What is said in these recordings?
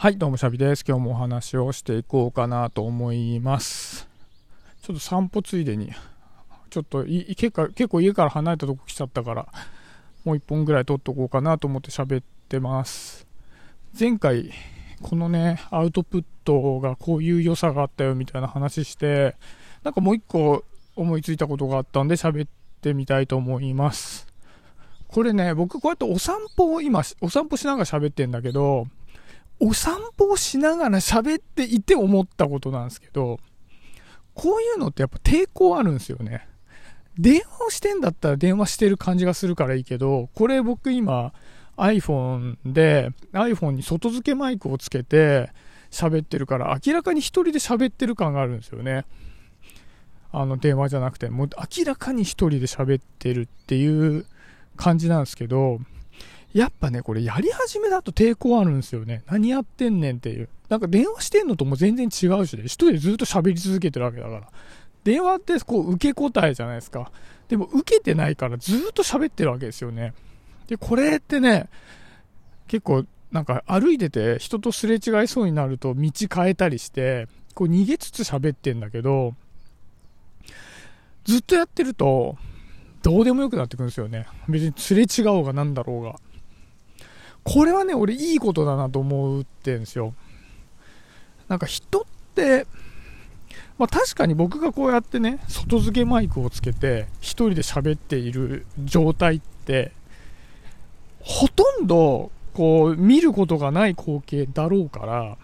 はい、どうもシャビです。今日もお話をしていこうかなと思います。ちょっと散歩ついでに、ちょっとい結構結構家から離れたとこ来ちゃったから、もう一本ぐらい撮っとこうかなと思って喋ってます。前回、このね、アウトプットがこういう良さがあったよみたいな話して、なんかもう一個思いついたことがあったんで喋ってみたいと思います。これね、僕こうやってお散歩を今、お散歩しながら喋ってんだけど、お散歩をしながら喋っていて思ったことなんですけど、こういうのってやっぱ抵抗あるんですよね。電話をしてんだったら電話してる感じがするからいいけど、これ僕今 iPhone で iPhone に外付けマイクをつけて喋ってるから明らかに一人で喋ってる感があるんですよね。あの電話じゃなくて、もう明らかに一人で喋ってるっていう感じなんですけど、やっぱね、これやり始めだと抵抗あるんですよね。何やってんねんっていう。なんか電話してんのとも全然違うしね。一人でずっと喋り続けてるわけだから。電話ってこう受け答えじゃないですか。でも受けてないからずっと喋ってるわけですよね。で、これってね、結構なんか歩いてて人とすれ違いそうになると道変えたりして、こう逃げつつ喋ってんだけど、ずっとやってると、どうでもよくなってくるんですよね。別にすれ違おうがなんだろうが。これはね、俺いいことだなと思うってんですよ。なんか人って、まあ確かに僕がこうやってね、外付けマイクをつけて、一人で喋っている状態って、ほとんど、こう、見ることがない光景だろうから、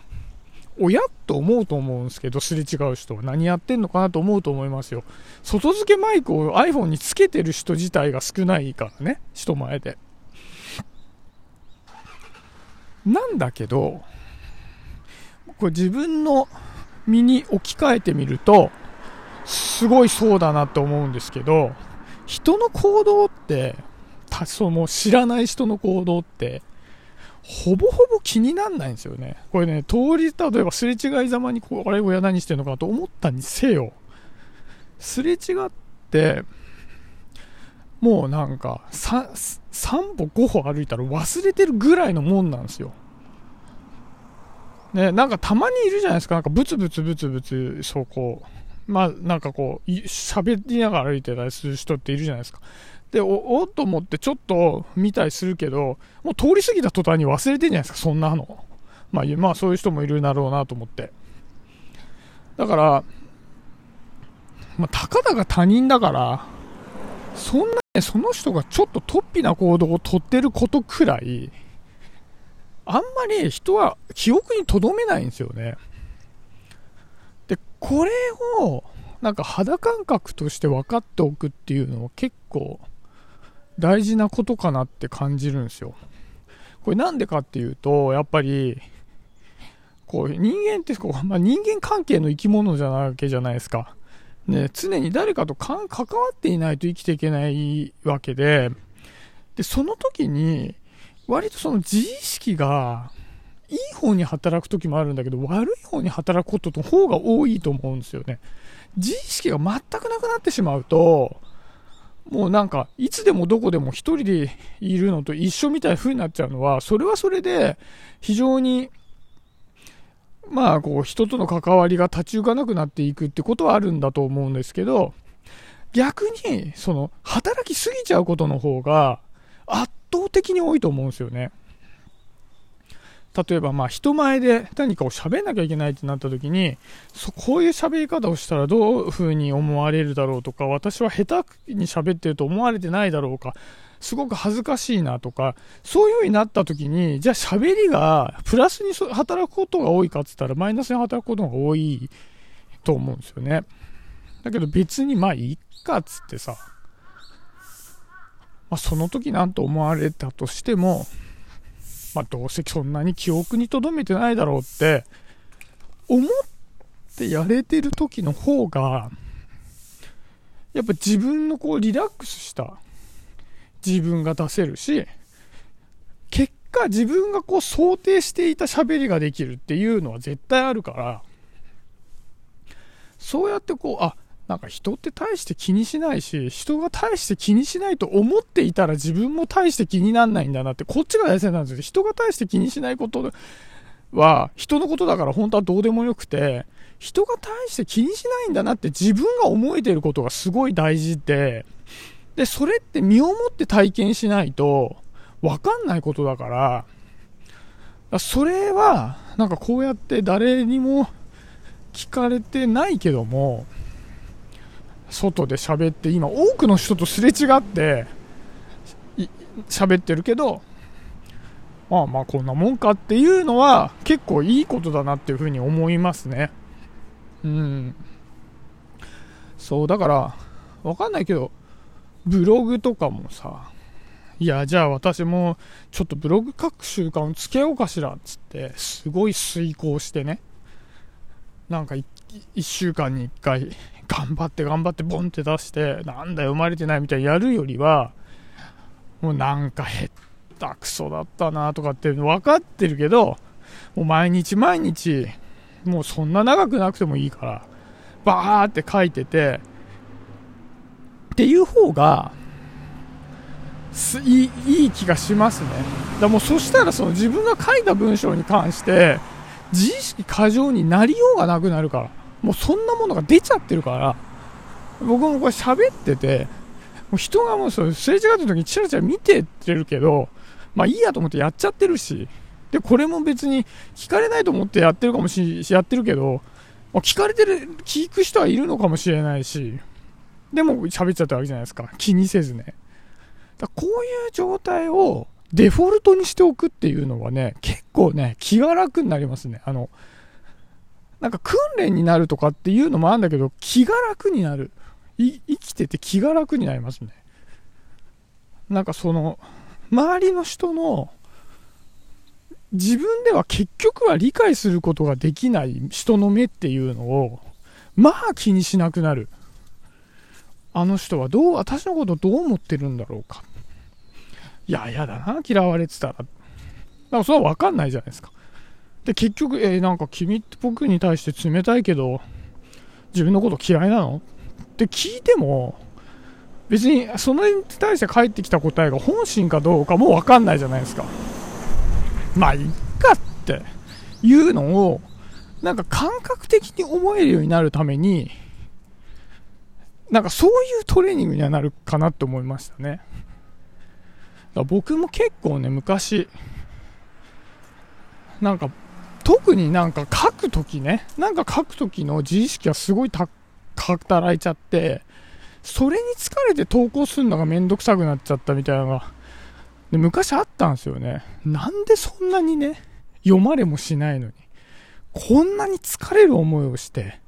おやっと思うと思うんですけど、すれ違う人は何やってんのかなと思うと思いますよ。外付けマイクを iPhone につけてる人自体が少ないからね、人前で。なんだけど、これ自分の身に置き換えてみると、すごいそうだなって思うんですけど、人の行動って、その知らない人の行動って、ほぼほぼ気になんないんですよね。これね、通り、例えばすれ違いざまに、こう、あれ、親何してんのかなと思ったにせよ、すれ違って、もうなんか、3, 3歩5歩歩いたら忘れてるぐらいのもんなんですよ。ね、なんかたまにいるじゃないですか。なんかブツブツブツブツ、そうこう、まあなんかこう、喋りながら歩いてたりする人っているじゃないですか。で、お、っと思ってちょっと見たりするけど、もう通り過ぎた途端に忘れてんじゃないですか、そんなの。まあ、まあそういう人もいるだろうなと思って。だから、まあ、たかだが他人だから、そんな、その人がちょっと突飛な行動をとってることくらい、あんまり人は記憶に留めないんですよね。で、これを、なんか肌感覚として分かっておくっていうのは結構大事なことかなって感じるんですよ。これなんでかっていうと、やっぱり、こう人間ってこう、まあ、人間関係の生き物じゃないわけじゃないですか。ね、常に誰かと関わっていないと生きていけないわけで、で、その時に、割とその自意識が、いい方に働く時もあるんだけど、悪い方に働くことの方が多いと思うんですよね。自意識が全くなくなってしまうと、もうなんか、いつでもどこでも一人でいるのと一緒みたいな風になっちゃうのは、それはそれで、非常に、まあ、こう、人との関わりが立ち行かなくなっていくってことはあるんだと思うんですけど、逆に、その、働きすぎちゃうことの方が、圧倒的に多いと思うんですよね。例えば、まあ、人前で何かを喋んなきゃいけないってなった時に、そこういう喋り方をしたらどういう風に思われるだろうとか、私は下手に喋ってると思われてないだろうか、すごく恥ずかしいなとか、そういう風になった時に、じゃあ喋りがプラスに働くことが多いかって言ったら、マイナスに働くことが多いと思うんですよね。だけど別にまあいいかっつってさ、まあ、その時なんと思われたとしても、まあ、どうせそんなに記憶に留めてないだろうって思ってやれてる時の方がやっぱ自分のこうリラックスした自分が出せるし結果自分がこう想定していた喋りができるっていうのは絶対あるからそうやってこうあなんか人って大して気にしないし、人が大して気にしないと思っていたら自分も大して気になんないんだなって、こっちが大事なんですよ。人が大して気にしないことは人のことだから本当はどうでもよくて、人が大して気にしないんだなって自分が思えていることがすごい大事で、で、それって身をもって体験しないとわかんないことだから、それは、なんかこうやって誰にも聞かれてないけども、外で喋って今多くの人とすれ違って喋ってるけどまあまあこんなもんかっていうのは結構いいことだなっていうふうに思いますね。うん。そうだからわかんないけどブログとかもさいやじゃあ私もちょっとブログ書く習慣をつけようかしらっつってすごい遂行してね。なんか1週間に1回頑張って頑張ってボンって出して、なんだよ、生まれてないみたいにやるよりは、もうなんかへったくそだったなとかって分かってるけど、もう毎日毎日、もうそんな長くなくてもいいから、バーって書いてて、っていう方が、いいいい気がしますね。だもうそしたらその自分が書いた文章に関して、自意識過剰になりようがなくなるから。もうそんなものが出ちゃってるから僕もこれ喋っててもう人がもうそすれ違った時にチラチラ見てってるけどまあいいやと思ってやっちゃってるしでこれも別に聞かれないと思ってやってるかもしやってるけど、ま、聞かれてる聞く人はいるのかもしれないしでも喋っちゃったわけじゃないですか。気にせずね。だこういう状態をデフォルトにしておくっていうのはね結構ね気が楽になりますね。あのなんか訓練になるとかっていうのもあるんだけど、気が楽になる。生きてて気が楽になりますね。なんかその、周りの人の、自分では結局は理解することができない人の目っていうのを、まあ気にしなくなる。あの人はどう、私のことどう思ってるんだろうか。いや、嫌だな、嫌われてたら。だからそれはわかんないじゃないですか。で、結局、えー、なんか君って僕に対して冷たいけど、自分のこと嫌いなの？って聞いても、別にそれに対して返ってきた答えが本心かどうかもわかんないじゃないですか。まあ、いっかっていうのを、なんか感覚的に思えるようになるために、なんかそういうトレーニングにはなるかなって思いましたね。僕も結構ね、昔、なんか特になんか書くときね、なんか書くときの自意識がすごい働いちゃって、それに疲れて投稿するのがめんどくさくなっちゃったみたいなのが、で昔あったんですよね。なんでそんなにね、読まれもしないのに、こんなに疲れる思いをして、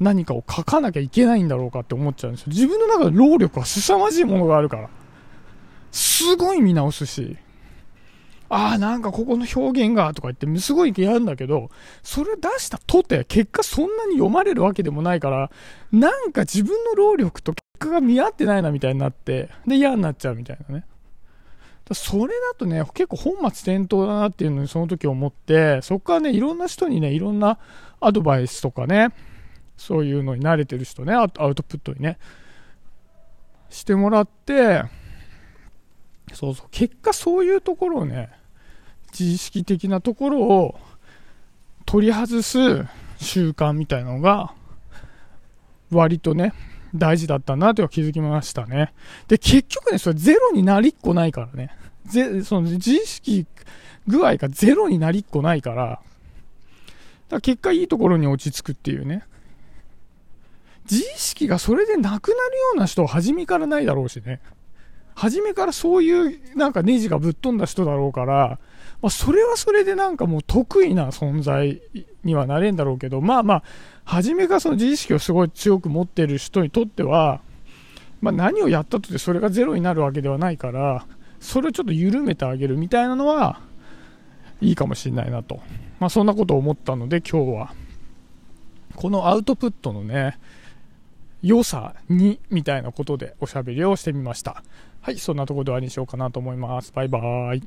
何かを書かなきゃいけないんだろうかって思っちゃうんですよ。自分の中で労力は凄まじいものがあるから。すごい見直すし、ああ、なんかここの表現が、とか言って、すごいやるんだけど、それ出したとて、結果そんなに読まれるわけでもないから、なんか自分の労力と結果が見合ってないなみたいになって、で、嫌になっちゃうみたいなね。それだとね、結構本末転倒だなっていうのにその時思って、そこからね、いろんな人にね、いろんなアドバイスとかね、そういうのに慣れてる人ね、アウトプットにね、してもらって、そうそう、結果そういうところをね、自意識的なところを取り外す習慣みたいなのが、割とね、大事だったなとは気づきましたね。で、結局ね、それゼロになりっこないからね。ぜその自意識具合がゼロになりっこないから、だから結果いいところに落ち着くっていうね。自意識がそれでなくなるような人は初めからないだろうしね。初めからそういうなんかネジがぶっ飛んだ人だろうから、まあ、それはそれでなんかもう得意な存在にはなれんだろうけど、まあまあ、初めからその自意識をすごい強く持ってる人にとっては、まあ、何をやったとてそれがゼロになるわけではないから、それをちょっと緩めてあげるみたいなのは、いいかもしれないなと。まあ、そんなことを思ったので今日は、このアウトプットのね、良さに、みたいなことでおしゃべりをしてみました。はい、そんなところで終わりにしようかなと思います。バイバーイ。